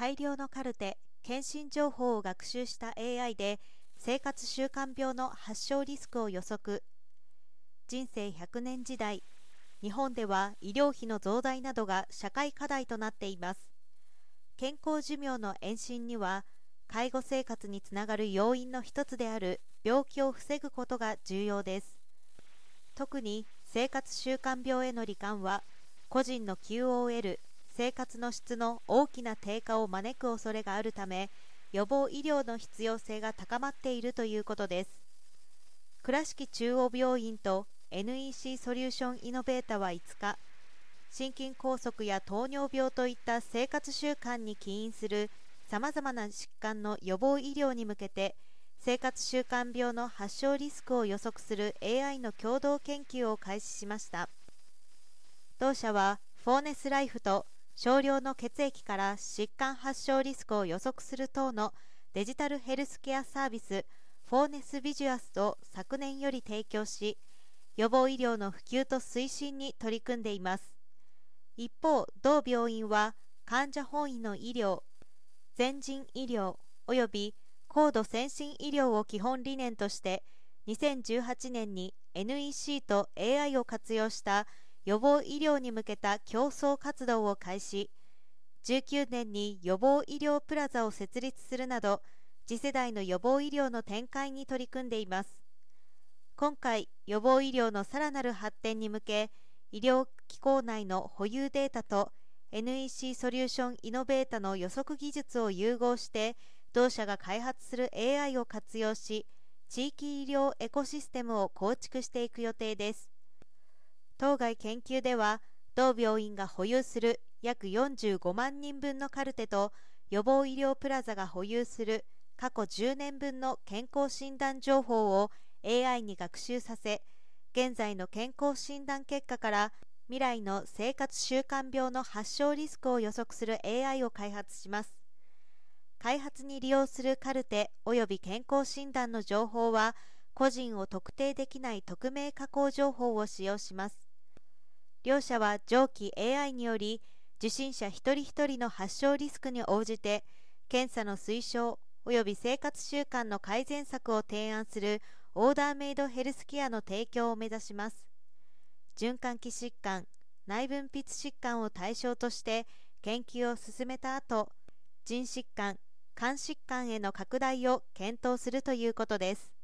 大量のカルテ、検診情報を学習した AI で生活習慣病の発症リスクを予測。人生100年時代日本では医療費の増大などが社会課題となっています。健康寿命の延伸には介護生活につながる要因の一つである病気を防ぐことが重要です。特に生活習慣病への罹患は個人の QOL 生活の質の大きな低下を招く恐れがあるため予防医療の必要性が高まっているということです。倉敷中央病院と NEC ソリューションイノベータは5日心筋梗塞や糖尿病といった生活習慣に起因するさまざまな疾患の予防医療に向けて生活習慣病の発症リスクを予測する AI の共同研究を開始しました。同社はフォーネスライフと少量の血液から疾患発症リスクを予測する等のデジタルヘルスケアサービスフォーネスビジュアスを昨年より提供し予防医療の普及と推進に取り組んでいます。一方同病院は患者本位の医療全人医療及び高度先進医療を基本理念として2018年に NEC と AI を活用した予防医療に向けた競争活動を開始。19年に予防医療プラザを設立するなど次世代の予防医療の展開に取り組んでいます。今回予防医療のさらなる発展に向け医療機構内の保有データと NEC ソリューションイノベータの予測技術を融合して同社が開発する AI を活用し地域医療エコシステムを構築していく予定です。当該研究では同病院が保有する約45万人分のカルテと予防医療プラザが保有する過去10年分の健康診断情報を AI に学習させ現在の健康診断結果から未来の生活習慣病の発症リスクを予測する AI を開発します。開発に利用するカルテ及び健康診断の情報は個人を特定できない匿名加工情報を使用します。両社は上記 AI により受診者一人一人の発症リスクに応じて検査の推奨及び生活習慣の改善策を提案するオーダーメイドヘルスケアの提供を目指します。循環器疾患内分泌疾患を対象として研究を進めた後腎疾患肝疾患への拡大を検討するということです。